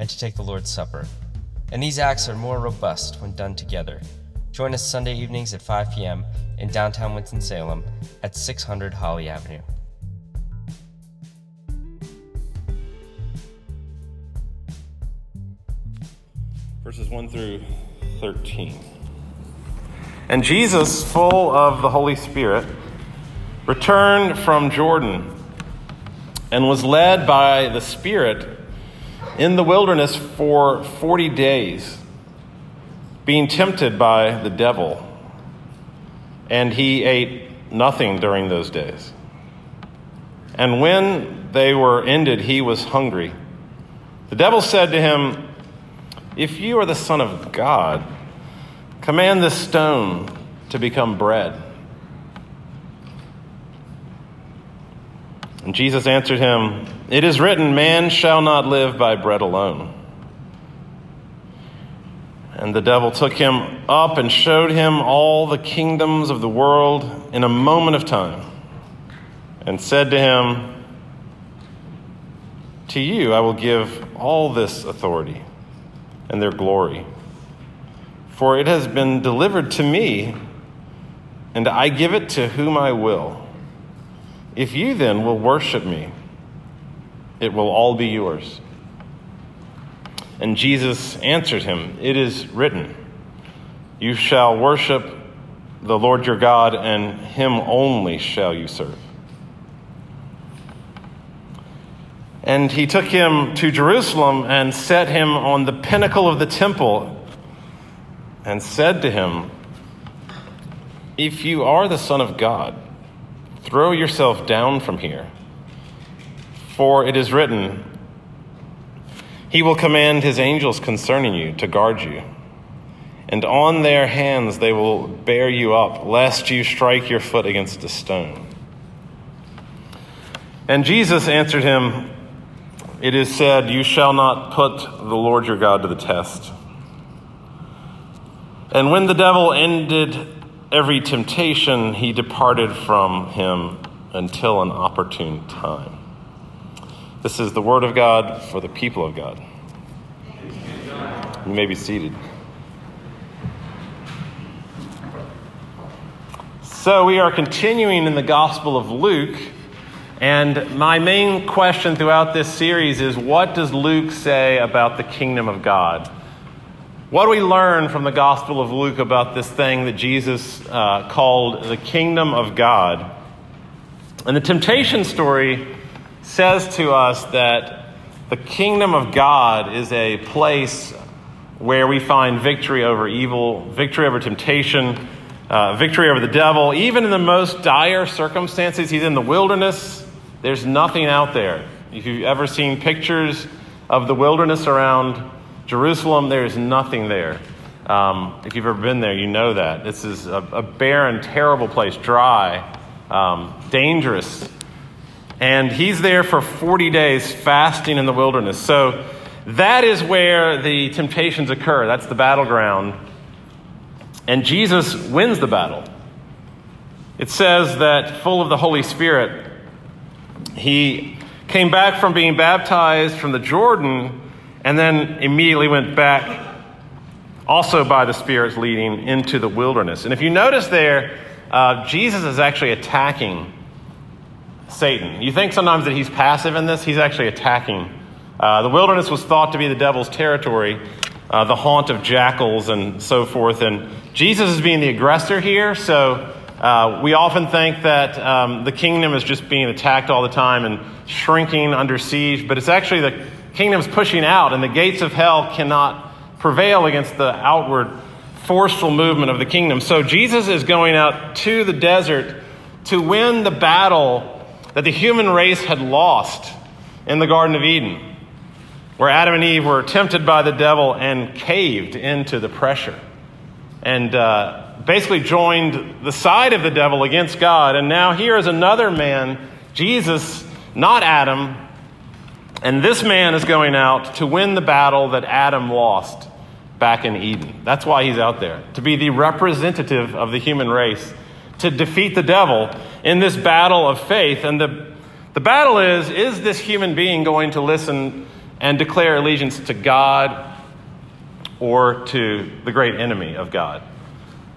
and to take the Lord's Supper. And these acts are more robust when done together. Join us Sunday evenings at 5 p.m. in downtown Winston-Salem at 600 Holly Avenue. Verses 1 through 13. And Jesus, full of the Holy Spirit, returned from Jordan and was led by the Spirit in the wilderness for 40 days, being tempted by the devil. And he ate nothing during those days. And when they were ended, he was hungry. The devil said to him, If you are the Son of God, command this stone to become bread. And Jesus answered him, It is written, Man shall not live by bread alone. And the devil took him up and showed him all the kingdoms of the world in a moment of time, and said to him, To you I will give all this authority and their glory, for it has been delivered to me, and I give it to whom I will. If you then will worship me, it will all be yours. And Jesus answered him, It is written, You shall worship the Lord your God, and him only shall you serve. And he took him to Jerusalem and set him on the pinnacle of the temple and said to him, If you are the Son of God, throw yourself down from here. For it is written, He will command His angels concerning you to guard you, and on their hands they will bear you up, lest you strike your foot against a stone. And Jesus answered him, It is said, You shall not put the Lord your God to the test. And when the devil ended every temptation, he departed from him until an opportune time. This is the word of God for the people of God. You may be seated. So, we are continuing in the Gospel of Luke, and my main question throughout this series is what does Luke say about the kingdom of God? What do we learn from the Gospel of Luke about this thing that Jesus uh, called the kingdom of God? And the temptation story says to us that the kingdom of God is a place where we find victory over evil, victory over temptation, uh, victory over the devil. Even in the most dire circumstances, he's in the wilderness, there's nothing out there. If you've ever seen pictures of the wilderness around Jerusalem, there is nothing there. Um, if you've ever been there, you know that. This is a, a barren, terrible place, dry, um, dangerous. And he's there for 40 days fasting in the wilderness. So that is where the temptations occur. That's the battleground. And Jesus wins the battle. It says that, full of the Holy Spirit, he came back from being baptized from the Jordan and then immediately went back, also by the Spirit's leading, into the wilderness. And if you notice there, uh, Jesus is actually attacking Satan. You think sometimes that he's passive in this, he's actually attacking. Uh, the wilderness was thought to be the devil's territory, uh, the haunt of jackals and so forth. And Jesus is being the aggressor here, so uh, we often think that um, the kingdom is just being attacked all the time and shrinking under siege, but it's actually the kingdom's pushing out, and the gates of hell cannot prevail against the outward forceful movement of the kingdom. So Jesus is going out to the desert to win the battle that the human race had lost in the Garden of Eden. where Adam and Eve were tempted by the devil and caved into the pressure and uh, basically joined the side of the devil against God. And now here is another man, Jesus, not Adam, and this man is going out to win the battle that Adam lost back in Eden. That's why he's out there, to be the representative of the human race, to defeat the devil in this battle of faith. And the, the battle is is this human being going to listen and declare allegiance to God or to the great enemy of God.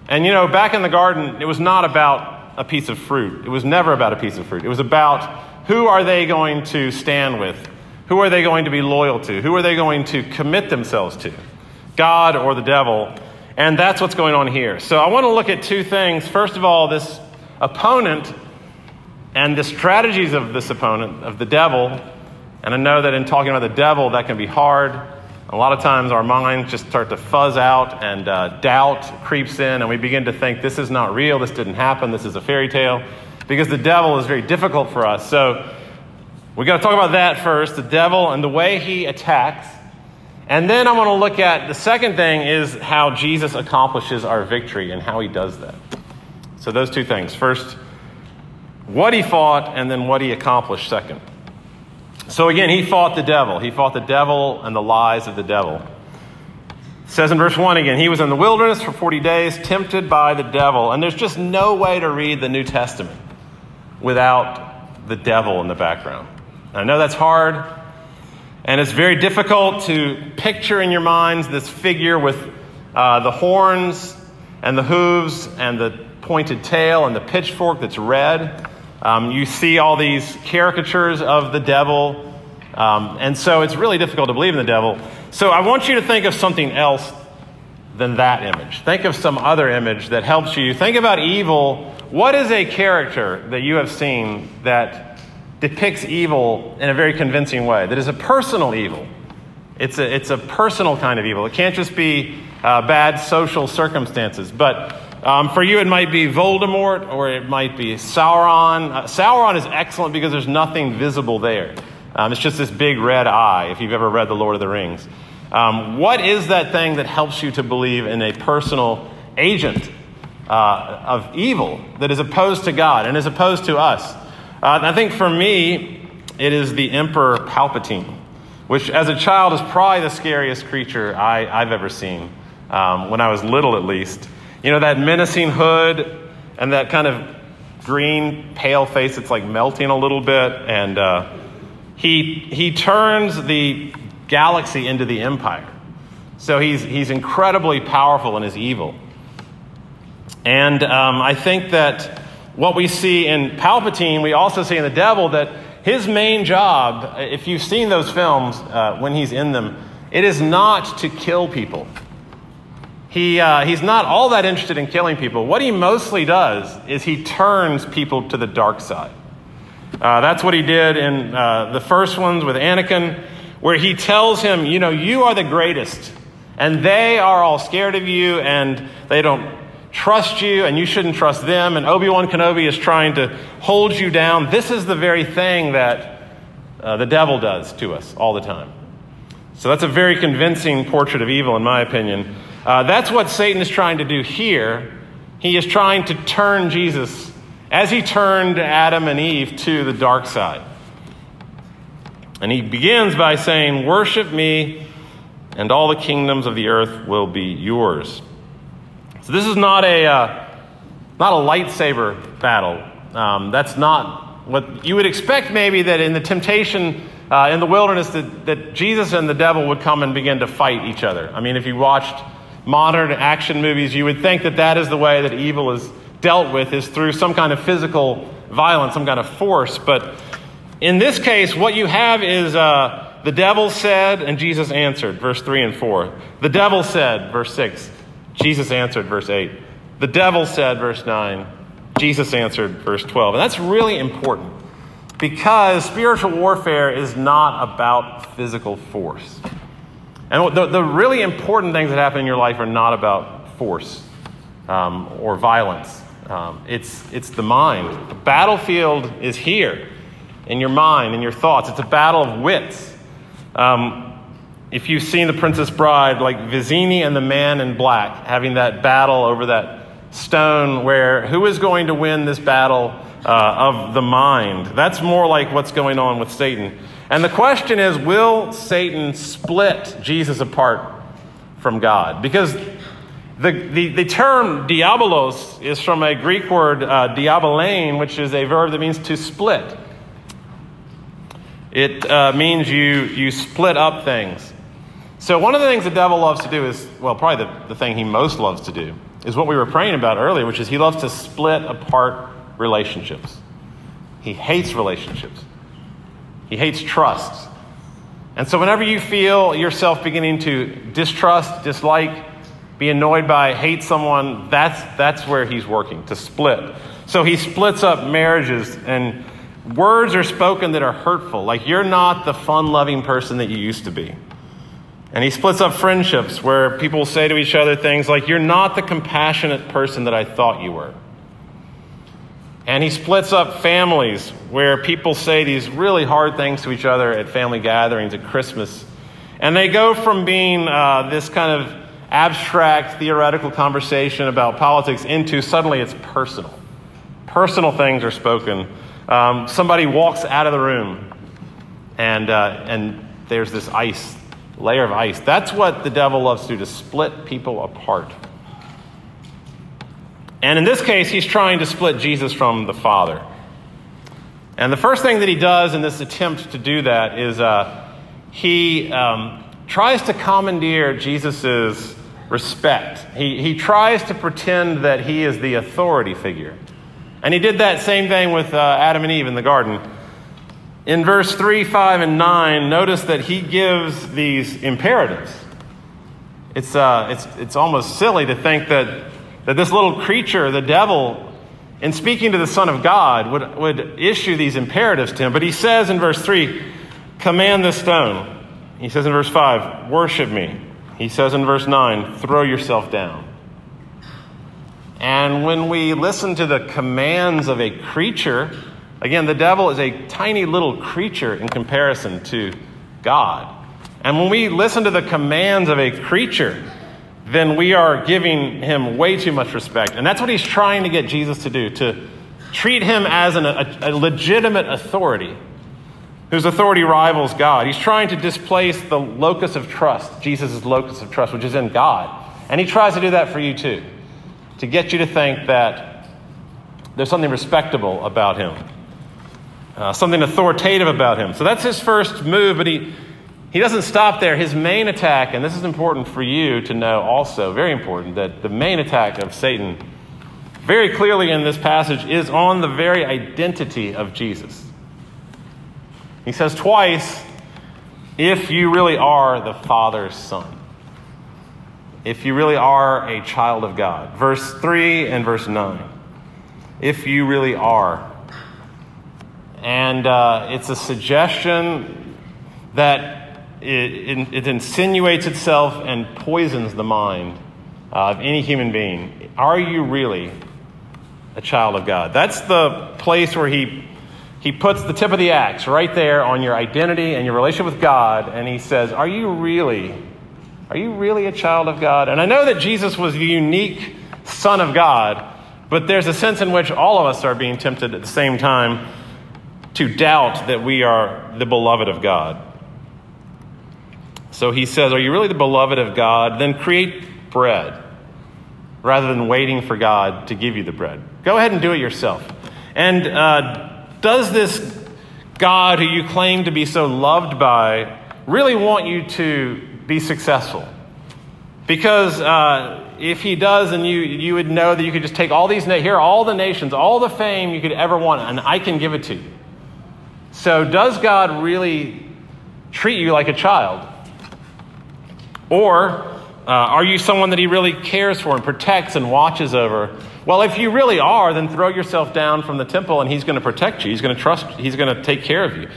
And you know, back in the garden, it was not about a piece of fruit. It was never about a piece of fruit. It was about who are they going to stand with? Who are they going to be loyal to? Who are they going to commit themselves to? God or the devil? And that's what's going on here. So I want to look at two things. First of all, this opponent and the strategies of this opponent, of the devil, and I know that in talking about the devil, that can be hard. A lot of times our minds just start to fuzz out and uh, doubt creeps in, and we begin to think this is not real, this didn't happen, this is a fairy tale, because the devil is very difficult for us. So we got to talk about that first the devil and the way he attacks. And then I want to look at the second thing is how Jesus accomplishes our victory and how he does that. So, those two things. First, what he fought, and then what he accomplished second. So again, he fought the devil. He fought the devil and the lies of the devil. It says in verse 1 again, he was in the wilderness for 40 days, tempted by the devil. And there's just no way to read the New Testament without the devil in the background. I know that's hard, and it's very difficult to picture in your minds this figure with uh, the horns and the hooves and the pointed tail and the pitchfork that's red. Um, you see all these caricatures of the devil, um, and so it's really difficult to believe in the devil. So I want you to think of something else than that image. Think of some other image that helps you. Think about evil. What is a character that you have seen that depicts evil in a very convincing way, that is a personal evil? It's a, it's a personal kind of evil. It can't just be uh, bad social circumstances, but um, for you, it might be Voldemort or it might be Sauron. Uh, Sauron is excellent because there's nothing visible there. Um, it's just this big red eye, if you've ever read The Lord of the Rings. Um, what is that thing that helps you to believe in a personal agent uh, of evil that is opposed to God and is opposed to us? Uh, I think for me, it is the Emperor Palpatine, which as a child is probably the scariest creature I, have ever seen, um, when I was little at least. You know, that menacing hood and that kind of green, pale face that's like melting a little bit. And uh, he, he turns the galaxy into the empire. So he's, he's incredibly powerful in his evil. And um, I think that what we see in Palpatine, we also see in the devil that his main job, if you've seen those films uh, when he's in them, it is not to kill people. He, uh, he's not all that interested in killing people. What he mostly does is he turns people to the dark side. Uh, that's what he did in uh, the first ones with Anakin, where he tells him, You know, you are the greatest, and they are all scared of you, and they don't trust you, and you shouldn't trust them. And Obi Wan Kenobi is trying to hold you down. This is the very thing that uh, the devil does to us all the time. So that's a very convincing portrait of evil, in my opinion. Uh, that's what Satan is trying to do here. He is trying to turn Jesus, as he turned Adam and Eve, to the dark side. And he begins by saying, Worship me, and all the kingdoms of the earth will be yours. So this is not a, uh, not a lightsaber battle. Um, that's not what you would expect, maybe, that in the temptation uh, in the wilderness, that, that Jesus and the devil would come and begin to fight each other. I mean, if you watched modern action movies, you would think that that is the way that evil is dealt with, is through some kind of physical violence, some kind of force. But in this case, what you have is uh, the devil said, and Jesus answered, verse 3 and 4. The devil said, verse 6. Jesus answered, verse 8. The devil said, verse 9. Jesus answered, verse 12. And that's really important because spiritual warfare is not about physical force. And the, the really important things that happen in your life are not about force um, or violence. Um, it's, it's the mind. The battlefield is here in your mind, in your thoughts. It's a battle of wits. Um, if you've seen The Princess Bride, like Vizzini and the man in black having that battle over that stone where who is going to win this battle uh, of the mind? That's more like what's going on with Satan. And the question is will Satan split Jesus apart from God? Because the, the, the term diabolos is from a Greek word uh, diaballein, which is a verb that means to split. It uh, means you, you split up things. So, one of the things the devil loves to do is, well, probably the, the thing he most loves to do is what we were praying about earlier, which is he loves to split apart relationships. He hates relationships, he hates trust. And so, whenever you feel yourself beginning to distrust, dislike, be annoyed by, hate someone, that's, that's where he's working, to split. So, he splits up marriages and words are spoken that are hurtful, like you're not the fun loving person that you used to be. And he splits up friendships where people say to each other things like, You're not the compassionate person that I thought you were. And he splits up families where people say these really hard things to each other at family gatherings at Christmas. And they go from being uh, this kind of abstract, theoretical conversation about politics into suddenly it's personal. Personal things are spoken um, somebody walks out of the room and, uh, and there's this ice, layer of ice. That's what the devil loves to do, to split people apart. And in this case, he's trying to split Jesus from the Father. And the first thing that he does in this attempt to do that is uh, he um, tries to commandeer Jesus' respect. He, he tries to pretend that he is the authority figure. And he did that same thing with uh, Adam and Eve in the garden. In verse 3, 5, and 9, notice that he gives these imperatives. It's, uh, it's, it's almost silly to think that, that this little creature, the devil, in speaking to the Son of God, would, would issue these imperatives to him. But he says in verse 3, command this stone. He says in verse 5, worship me. He says in verse 9, throw yourself down. And when we listen to the commands of a creature, again, the devil is a tiny little creature in comparison to God. And when we listen to the commands of a creature, then we are giving him way too much respect. And that's what he's trying to get Jesus to do to treat him as an, a, a legitimate authority whose authority rivals God. He's trying to displace the locus of trust, Jesus' locus of trust, which is in God. And he tries to do that for you too to get you to think that there's something respectable about him, uh, something authoritative about him. So that's his first move, but he, he doesn't stop there. His main attack, and this is important for you to know also, very important, that the main attack of Satan, very clearly in this passage, is on the very identity of Jesus. He says twice, if you really are the Father's Son if you really are a child of God. Verse 3 and verse 9. If you really are. And uh, it's a suggestion that it, it, insinuates itself and poisons the mind of any human being. Are you really a child of God? That's the place where he, he puts the tip of the axe right there on your identity and your relationship with God, and he says, Are you really are you really a child of God? And I know that Jesus was the unique Son of God, but there's a sense in which all of us are being tempted at the same time to doubt that we are the beloved of God. So he says, Are you really the beloved of God? Then create bread rather than waiting for God to give you the bread. Go ahead and do it yourself. And uh, does this God who you claim to be so loved by really want you to be successful. Because uh, if he does, and you, you would know that you could just take all these, here are all the nations, all the fame you could ever want, and I can give it to you. So, does God really treat you like a child? Or uh, are you someone that he really cares for and protects and watches over? Well, if you really are, then throw yourself down from the temple and he's going to protect you. He's going to trust, he's going to take care of you.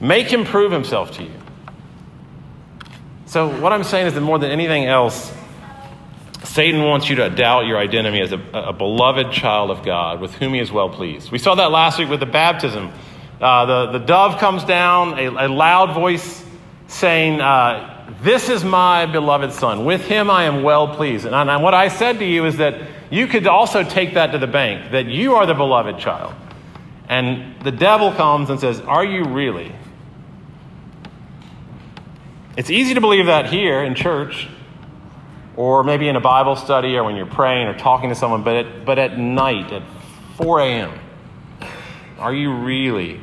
Make him prove himself to you. So, what I'm saying is that more than anything else, Satan wants you to doubt your identity as a, a beloved child of God with whom he is well pleased. We saw that last week with the baptism. Uh, the, the dove comes down, a, a loud voice saying, uh, this is my beloved son. With him I am well pleased. And, and what I said to you is that you could also take that to the bank, that you are the beloved child. And the devil comes and says, Are you really? It's easy to believe that here in church, or maybe in a Bible study, or when you're praying or talking to someone, but at, but at night, at 4 a.m., are you really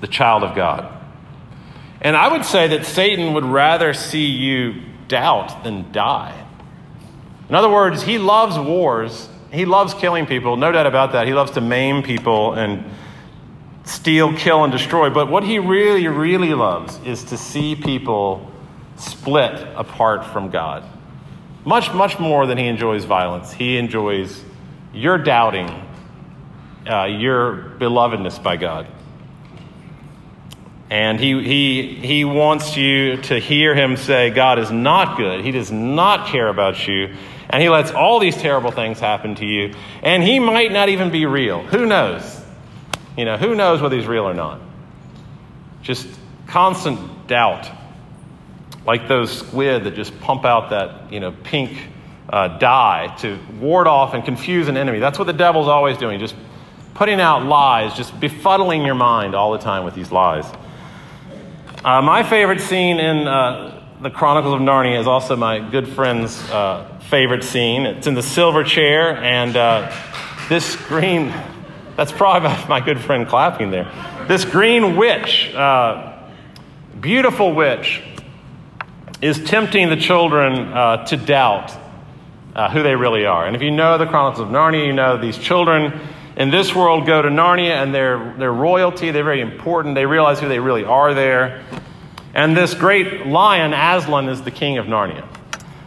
the child of God? And I would say that Satan would rather see you doubt than die. In other words, he loves wars. He loves killing people, no doubt about that. He loves to maim people and steal, kill, and destroy. But what he really, really loves is to see people split apart from God. Much, much more than he enjoys violence. He enjoys your doubting, uh, your belovedness by God. And he, he, he wants you to hear him say, God is not good. He does not care about you. And he lets all these terrible things happen to you. And he might not even be real. Who knows? You know, who knows whether he's real or not? Just constant doubt. Like those squid that just pump out that, you know, pink uh, dye to ward off and confuse an enemy. That's what the devil's always doing, just putting out lies, just befuddling your mind all the time with these lies. Uh, my favorite scene in uh, the Chronicles of Narnia is also my good friend's uh, favorite scene. It's in the silver chair, and uh, this green, that's probably my good friend clapping there. This green witch, uh, beautiful witch, is tempting the children uh, to doubt who they really are. And if you know the Chronicles of Narnia, you know these children in this world go to Narnia and they're, they're royalty, they're very important, they realize who they really are there. And this great lion, Aslan, is the king of Narnia.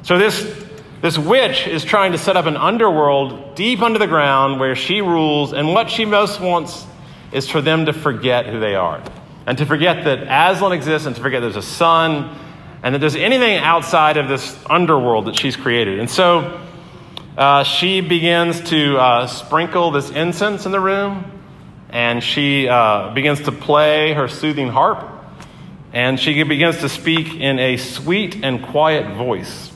So this, this witch is trying to set up an underworld deep under the ground where she rules, and what she most wants is for them to forget who they are. And to forget that Aslan exists, and to forget there's a sun, and that there's anything outside of this underworld that she's created. And so uh, she begins to uh, sprinkle this incense in the room, and she uh, begins to play her soothing harp, and she begins to speak in a sweet and quiet voice.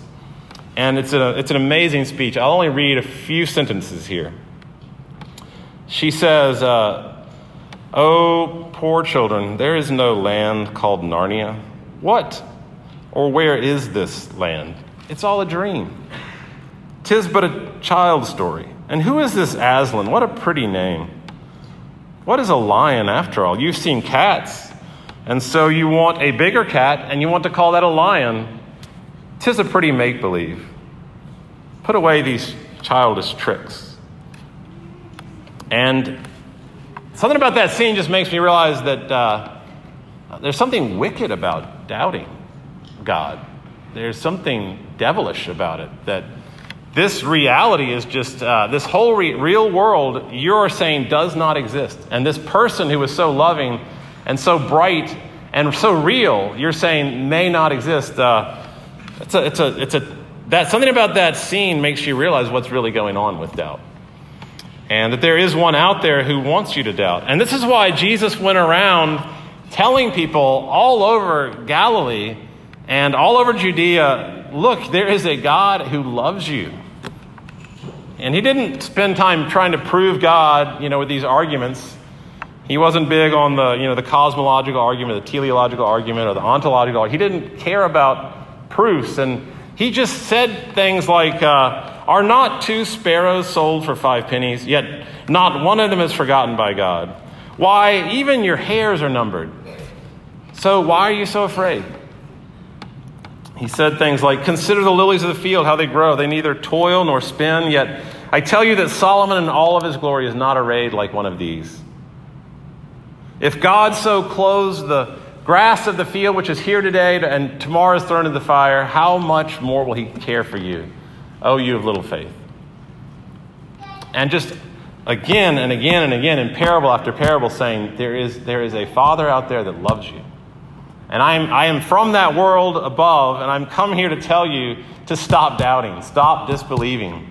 And it's, a, it's an amazing speech. I'll only read a few sentences here. She says, uh, Oh, poor children, there is no land called Narnia. What or where is this land? It's all a dream. Tis but a child's story. And who is this Aslan? What a pretty name. What is a lion after all? You've seen cats, and so you want a bigger cat, and you want to call that a lion. Tis a pretty make believe. Put away these childish tricks. And something about that scene just makes me realize that uh, there's something wicked about doubting God. There's something devilish about it that this reality is just, uh, this whole re- real world you're saying does not exist. And this person who is so loving and so bright and so real, you're saying may not exist. Uh, it's a, it's a, it's a, that, something about that scene makes you realize what's really going on with doubt. And that there is one out there who wants you to doubt. And this is why Jesus went around telling people all over Galilee and all over Judea look, there is a God who loves you. And he didn't spend time trying to prove God, you know, with these arguments. He wasn't big on the, you know, the cosmological argument, the teleological argument, or the ontological. He didn't care about proofs, and he just said things like, uh, "Are not two sparrows sold for five pennies? Yet not one of them is forgotten by God. Why, even your hairs are numbered. So why are you so afraid?" He said things like, Consider the lilies of the field, how they grow. They neither toil nor spin, yet I tell you that Solomon in all of his glory is not arrayed like one of these. If God so clothes the grass of the field, which is here today and tomorrow is thrown into the fire, how much more will he care for you? Oh, you of little faith. And just again and again and again in parable after parable saying, there is, there is a father out there that loves you. And I'm, I am from that world above, and I'm come here to tell you to stop doubting, stop disbelieving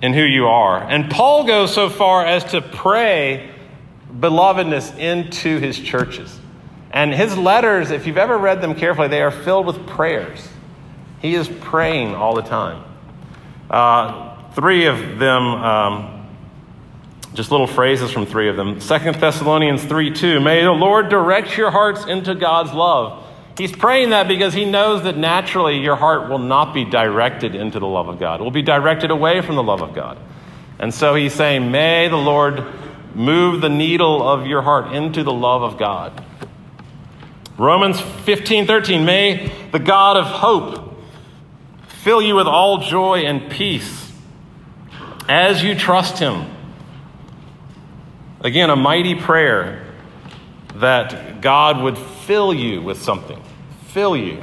in who you are. And Paul goes so far as to pray belovedness into his churches. And his letters, if you've ever read them carefully, they are filled with prayers. He is praying all the time. Uh, three of them, um, just little phrases from three of them. Second Thessalonians 3 2. May the Lord direct your hearts into God's love. He's praying that because he knows that naturally your heart will not be directed into the love of God, it will be directed away from the love of God. And so he's saying, May the Lord move the needle of your heart into the love of God. Romans 15 13. May the God of hope fill you with all joy and peace as you trust him. Again, a mighty prayer that God would fill you with something, fill you,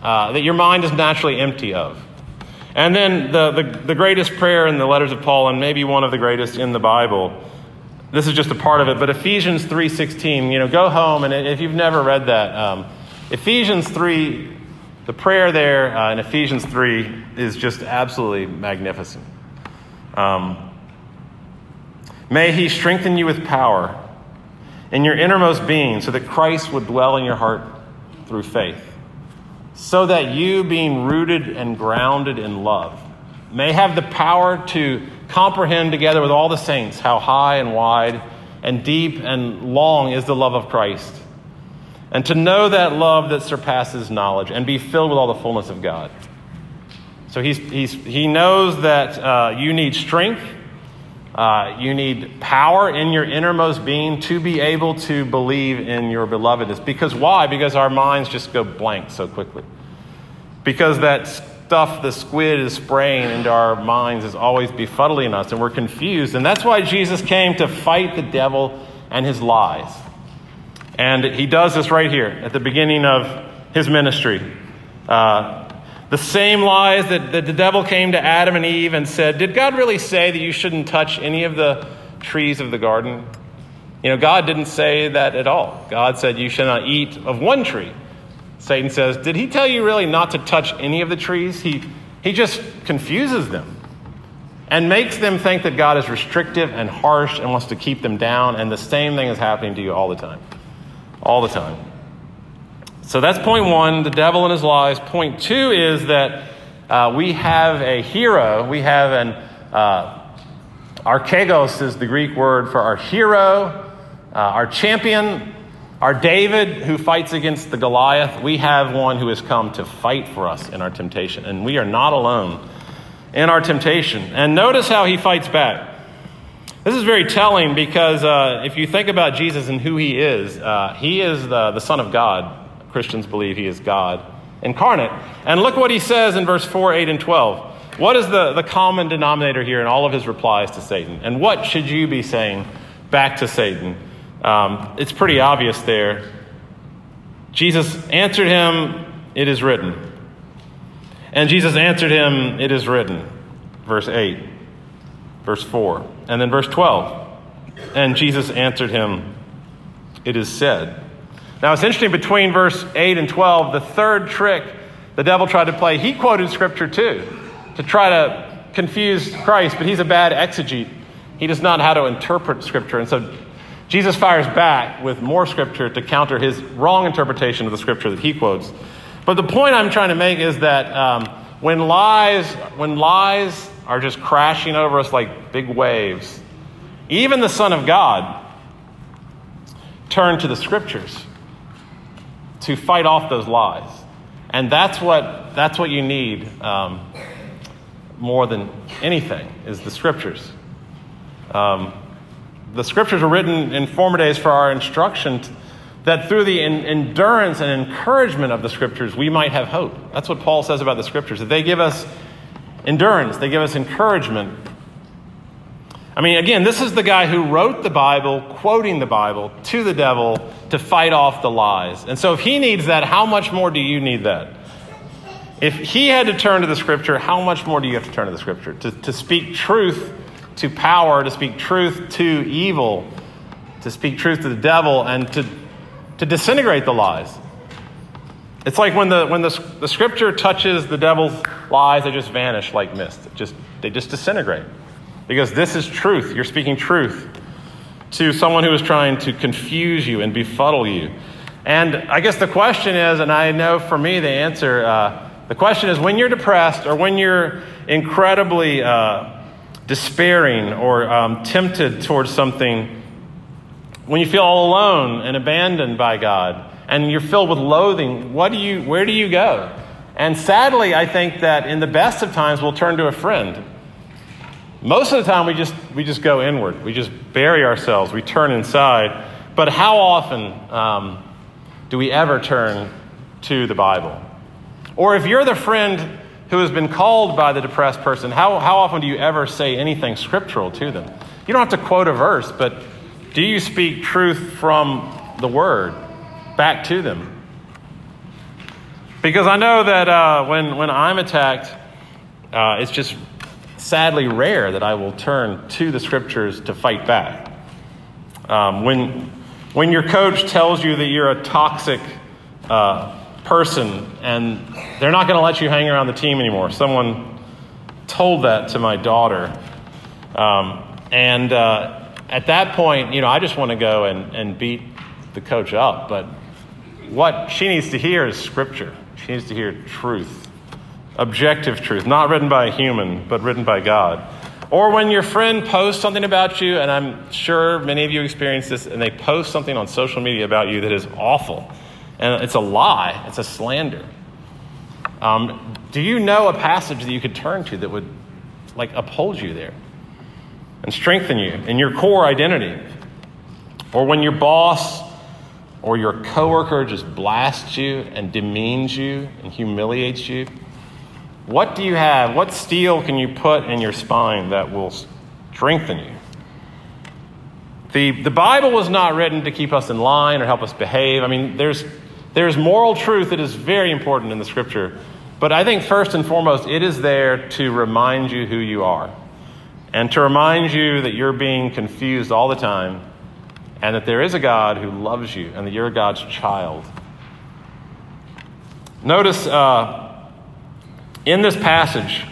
uh, that your mind is naturally empty of. And then the, the, the greatest prayer in the letters of Paul, and maybe one of the greatest in the Bible, this is just a part of it, but Ephesians 3.16, you know, go home, and if you've never read that, um, Ephesians 3, the prayer there uh, in Ephesians 3 is just absolutely magnificent. Um, May he strengthen you with power in your innermost being, so that Christ would dwell in your heart through faith, so that you, being rooted and grounded in love, may have the power to comprehend together with all the saints how high and wide and deep and long is the love of Christ, and to know that love that surpasses knowledge and be filled with all the fullness of God. So he's, he's, he knows that uh, you need strength uh, you need power in your innermost being to be able to believe in your belovedness. Because why? Because our minds just go blank so quickly. Because that stuff the squid is spraying into our minds is always befuddling us and we're confused. And that's why Jesus came to fight the devil and his lies. And he does this right here at the beginning of his ministry. Uh, the same lies that, that the devil came to Adam and Eve and said, Did God really say that you shouldn't touch any of the trees of the garden? You know, God didn't say that at all. God said, You shall not eat of one tree. Satan says, Did he tell you really not to touch any of the trees? He, he just confuses them and makes them think that God is restrictive and harsh and wants to keep them down. And the same thing is happening to you all the time. All the time. So that's point one, the devil and his lies. Point two is that uh, we have a hero. We have an uh, archegos is the Greek word for our hero, uh, our champion, our David who fights against the Goliath. We have one who has come to fight for us in our temptation, and we are not alone in our temptation. And notice how he fights back. This is very telling because uh, if you think about Jesus and who he is, uh, he is the, the Son of God. Christians believe he is God incarnate. And look what he says in verse 4, 8, and 12. What is the, the common denominator here in all of his replies to Satan? And what should you be saying back to Satan? Um, it's pretty obvious there. Jesus answered him, It is written. And Jesus answered him, It is written. Verse 8, verse 4. And then verse 12. And Jesus answered him, It is said. Now, it's interesting between verse 8 and 12, the third trick the devil tried to play, he quoted scripture too to try to confuse Christ, but he's a bad exegete. He does not know how to interpret scripture. And so Jesus fires back with more scripture to counter his wrong interpretation of the scripture that he quotes. But the point I'm trying to make is that um, when lies, when lies are just crashing over us like big waves, even the Son of God turned to the scriptures to fight off those lies. And that's what, that's what you need um, more than anything is the scriptures. Um, the scriptures were written in former days for our instruction that through the endurance and encouragement of the scriptures we might have hope. That's what Paul says about the scriptures, that they give us endurance, they give us encouragement. I mean, again, this is the guy who wrote the Bible, quoting the Bible to the devil to fight off the lies. And so, if he needs that, how much more do you need that? If he had to turn to the scripture, how much more do you have to turn to the scripture? To, to speak truth to power, to speak truth to evil, to speak truth to the devil, and to, to disintegrate the lies. It's like when, the, when the, the scripture touches the devil's lies, they just vanish like mist. It just, they just disintegrate. Because this is truth. You're speaking truth to someone who is trying to confuse you and befuddle you. And I guess the question is, and I know for me the answer, uh, the question is when you're depressed or when you're incredibly uh, despairing or um, tempted towards something, when you feel all alone and abandoned by God, and you're filled with loathing, what do you, where do you go? And sadly, I think that in the best of times, we'll turn to a friend. Most of the time, we just, we just go inward. We just bury ourselves. We turn inside. But how often um, do we ever turn to the Bible? Or if you're the friend who has been called by the depressed person, how, how often do you ever say anything scriptural to them? You don't have to quote a verse, but do you speak truth from the Word back to them? Because I know that uh, when, when I'm attacked, uh, it's just sadly rare that I will turn to the scriptures to fight back. Um, when, when your coach tells you that you're a toxic uh, person and they're not going to let you hang around the team anymore, someone told that to my daughter. Um, and uh, at that point, you know, I just want to go and, and beat the coach up. But what she needs to hear is scripture. She needs to hear truth, objective truth, not written by a human, but written by God. Or when your friend posts something about you, and I'm sure many of you experience this, and they post something on social media about you that is awful, and it's a lie, it's a slander. Um, do you know a passage that you could turn to that would like uphold you there and strengthen you in your core identity? Or when your boss or your coworker just blasts you and demeans you and humiliates you? What do you have? What steel can you put in your spine that will strengthen you? The, the Bible was not written to keep us in line or help us behave. I mean, there's, there's moral truth that is very important in the scripture. But I think first and foremost, it is there to remind you who you are and to remind you that you're being confused all the time and that there is a God who loves you and that you're God's child. Notice uh, in this passage,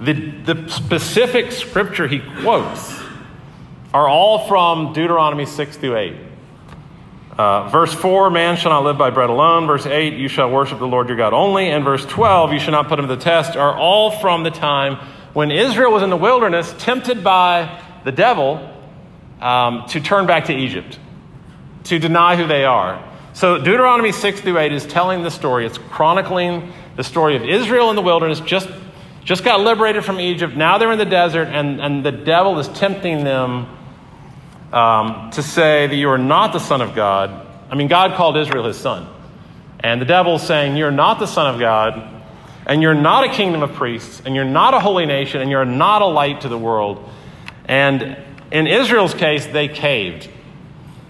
the, the specific scripture he quotes are all from Deuteronomy 6 through 8. Uh, verse 4, man shall not live by bread alone. Verse 8, you shall worship the Lord your God only. And verse 12, you shall not put him to the test, are all from the time when Israel was in the wilderness, tempted by the devil um, to turn back to Egypt, to deny who they are. So Deuteronomy 6 through 8 is telling the story. It's chronicling the story of Israel in the wilderness, just, just got liberated from Egypt. Now they're in the desert, and, and the devil is tempting them um, to say that you are not the Son of God. I mean, God called Israel his son. And the devil is saying, You're not the Son of God, and you're not a kingdom of priests, and you're not a holy nation, and you're not a light to the world. And in Israel's case, they caved.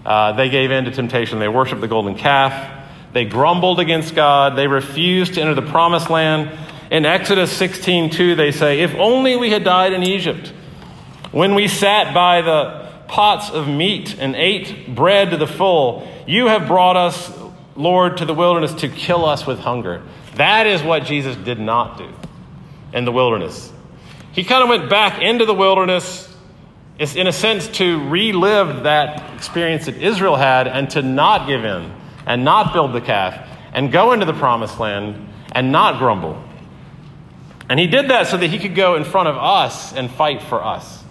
Uh, they gave in to temptation. They worshiped the golden calf. They grumbled against God. They refused to enter the promised land. In Exodus 16:2, they say, If only we had died in Egypt, when we sat by the pots of meat and ate bread to the full, you have brought us, Lord, to the wilderness to kill us with hunger. That is what Jesus did not do in the wilderness. He kind of went back into the wilderness it's in a sense to relive that experience that Israel had and to not give in and not build the calf and go into the promised land and not grumble. And he did that so that he could go in front of us and fight for us.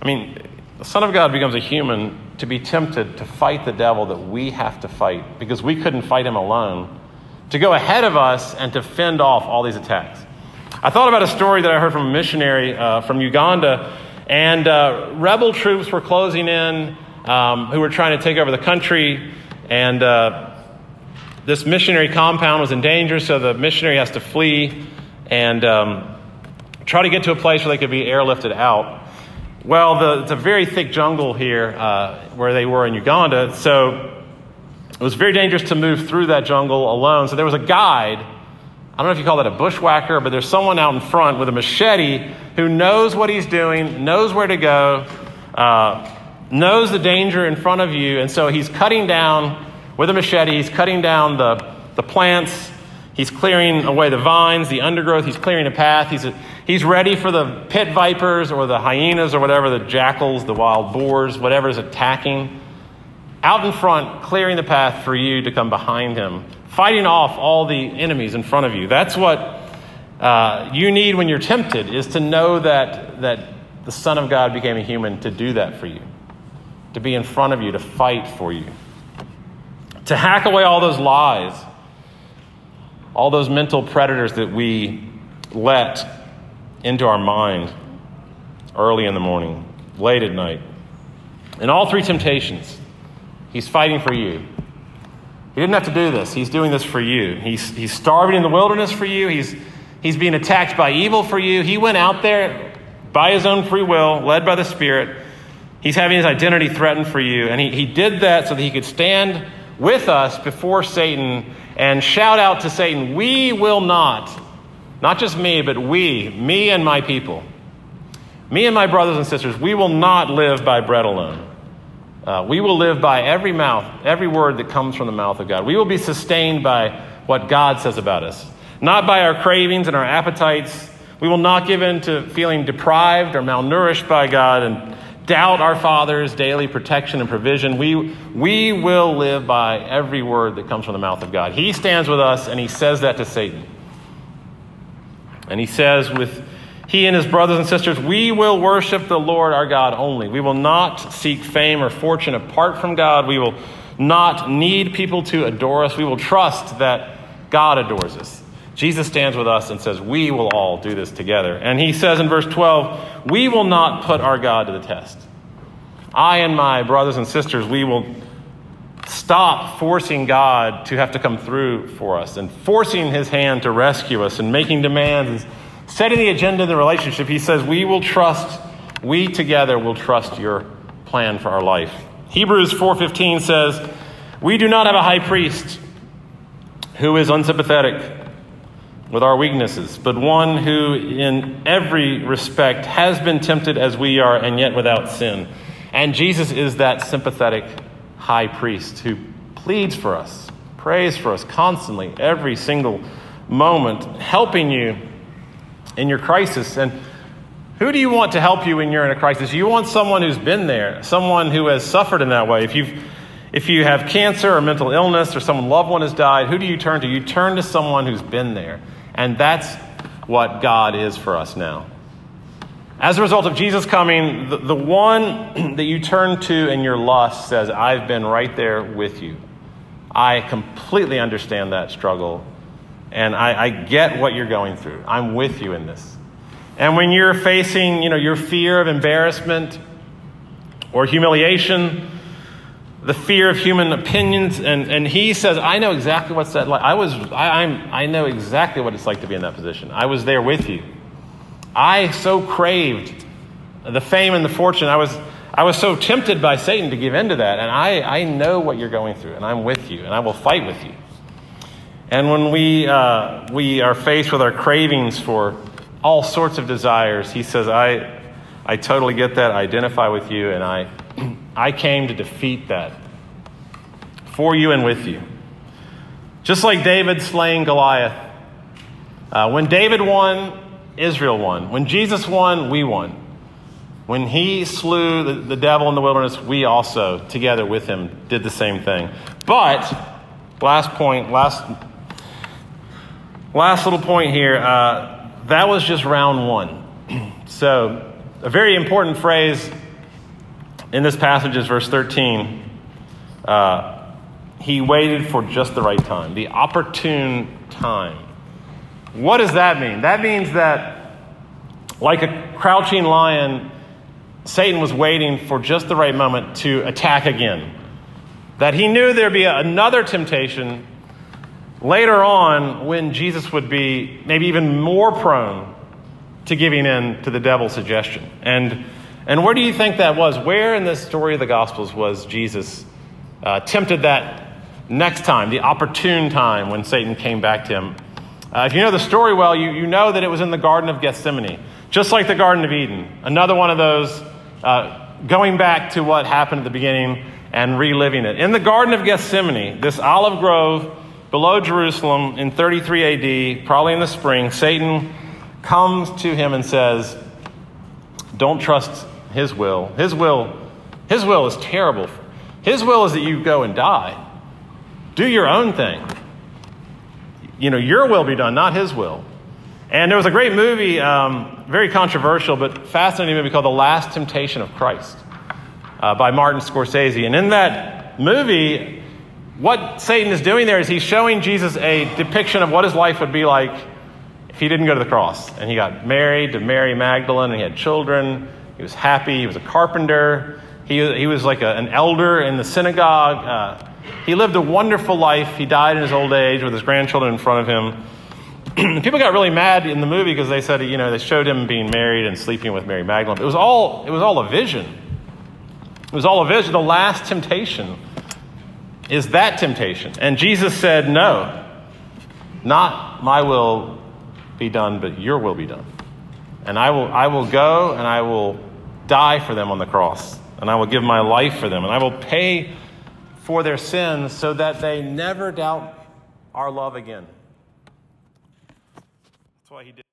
I mean, the Son of God becomes a human to be tempted to fight the devil that we have to fight because we couldn't fight him alone, to go ahead of us and to fend off all these attacks. I thought about a story that I heard from a missionary uh, from Uganda and uh, rebel troops were closing in um, who were trying to take over the country. And uh, this missionary compound was in danger, so the missionary has to flee and um, try to get to a place where they could be airlifted out. Well, the, it's a very thick jungle here uh, where they were in Uganda, so it was very dangerous to move through that jungle alone. So there was a guide I don't know if you call that a bushwhacker, but there's someone out in front with a machete who knows what he's doing, knows where to go, uh, knows the danger in front of you, and so he's cutting down with a machete, he's cutting down the, the plants, he's clearing away the vines, the undergrowth, he's clearing a path, he's, a, he's ready for the pit vipers or the hyenas or whatever, the jackals, the wild boars, whatever is attacking. out in front, clearing the path for you to come behind him, fighting off all the enemies in front of you. That's what uh, you need when you're tempted, is to know that, that the Son of God became a human to do that for you, to be in front of you, to fight for you, to hack away all those lies, all those mental predators that we let into our mind early in the morning, late at night. In all three temptations, he's fighting for you. He didn't have to do this. He's doing this for you. He's, he's starving in the wilderness for you. He's, he's being attacked by evil for you. He went out there by his own free will, led by the Spirit. He's having his identity threatened for you. And he, he did that so that he could stand with us before Satan and shout out to Satan, We will not, not just me, but we, me and my people, me and my brothers and sisters, we will not live by bread alone. Uh, we will live by every mouth, every word that comes from the mouth of God. We will be sustained by what God says about us, not by our cravings and our appetites. We will not give in to feeling deprived or malnourished by God and doubt our Father's daily protection and provision. We, we will live by every word that comes from the mouth of God. He stands with us and he says that to Satan. And he says, with he and his brothers and sisters, we will worship the Lord our God only. We will not seek fame or fortune apart from God. We will not need people to adore us. We will trust that God adores us. Jesus stands with us and says, We will all do this together. And he says in verse 12, We will not put our God to the test. I and my brothers and sisters, we will stop forcing God to have to come through for us and forcing his hand to rescue us and making demands and setting the agenda in the relationship, he says, We will trust, we together will trust your plan for our life. Hebrews 4:15 says, "We do not have a high priest who is unsympathetic with our weaknesses, but one who in every respect has been tempted as we are and yet without sin." And Jesus is that sympathetic high priest who pleads for us, prays for us constantly, every single moment, helping you in your crisis. And who do you want to help you when you're in a crisis? You want someone who's been there, someone who has suffered in that way. If you've if you have cancer or mental illness or someone loved one has died, who do you turn to? You turn to someone who's been there. And that's what God is for us now. As a result of Jesus coming, the, the one that you turn to in your lust says, I've been right there with you. I completely understand that struggle and I, I get what you're going through. I'm with you in this. And when you're facing, you know, your fear of embarrassment or humiliation, the fear of human opinions, and, and he says, I know exactly what's that like. I was I, I'm I know exactly what it's like to be in that position. I was there with you. I so craved the fame and the fortune. I was I was so tempted by Satan to give in to that. And I, I know what you're going through, and I'm with you, and I will fight with you. And when we, uh, we are faced with our cravings for all sorts of desires, he says, I, I totally get that, I identify with you, and I, I came to defeat that for you and with you. Just like David slaying Goliath. Uh, when David won, Israel won. When Jesus won, we won. When he slew the, the devil in the wilderness, we also, together with him, did the same thing. But, last point, last Last little point here uh, that was just round one. so, a very important phrase in this passage is verse 13. Uh, he waited for just the right time, the opportune time. What does that mean? That means that, like a crouching lion, Satan was waiting for just the right moment to attack again. That he knew there'd be another temptation later on when Jesus would be maybe even more prone to giving in to the devil's suggestion. And, and where do you think that was? Where in the story of the Gospels was Jesus uh, tempted that next time, the opportune time when Satan came back to him? Uh, if you know the story well, you, you know that it was in the Garden of Gethsemane, just like the Garden of Eden. Another one of those uh, going back to what happened at the beginning and reliving it. In the Garden of Gethsemane, this olive grove below Jerusalem in 33 AD, probably in the spring, Satan comes to him and says, Don't trust his will. His will, his will is terrible His will is that you go and die. Do your own thing. You know, your will be done, not his will. And there was a great movie, um, very controversial, but fascinating movie called The Last Temptation of Christ uh, by Martin Scorsese. And in that movie, what Satan is doing there is he's showing Jesus a depiction of what his life would be like if he didn't go to the cross. And he got married to Mary Magdalene, and he had children. He was happy. He was a carpenter. He, he was like a, an elder in the synagogue. Uh, he lived a wonderful life. He died in his old age with his grandchildren in front of him. People got really mad in the movie because they said, you know, they showed him being married and sleeping with Mary Magdalene. It was all, it was all a vision. It was all a vision. The last temptation is that temptation. And Jesus said, no, not my will be done, but your will be done. And I will, I will go and I will die for them on the cross. And I will give my life for them. And I will pay for their sins so that they never doubt our love again. That's why he did.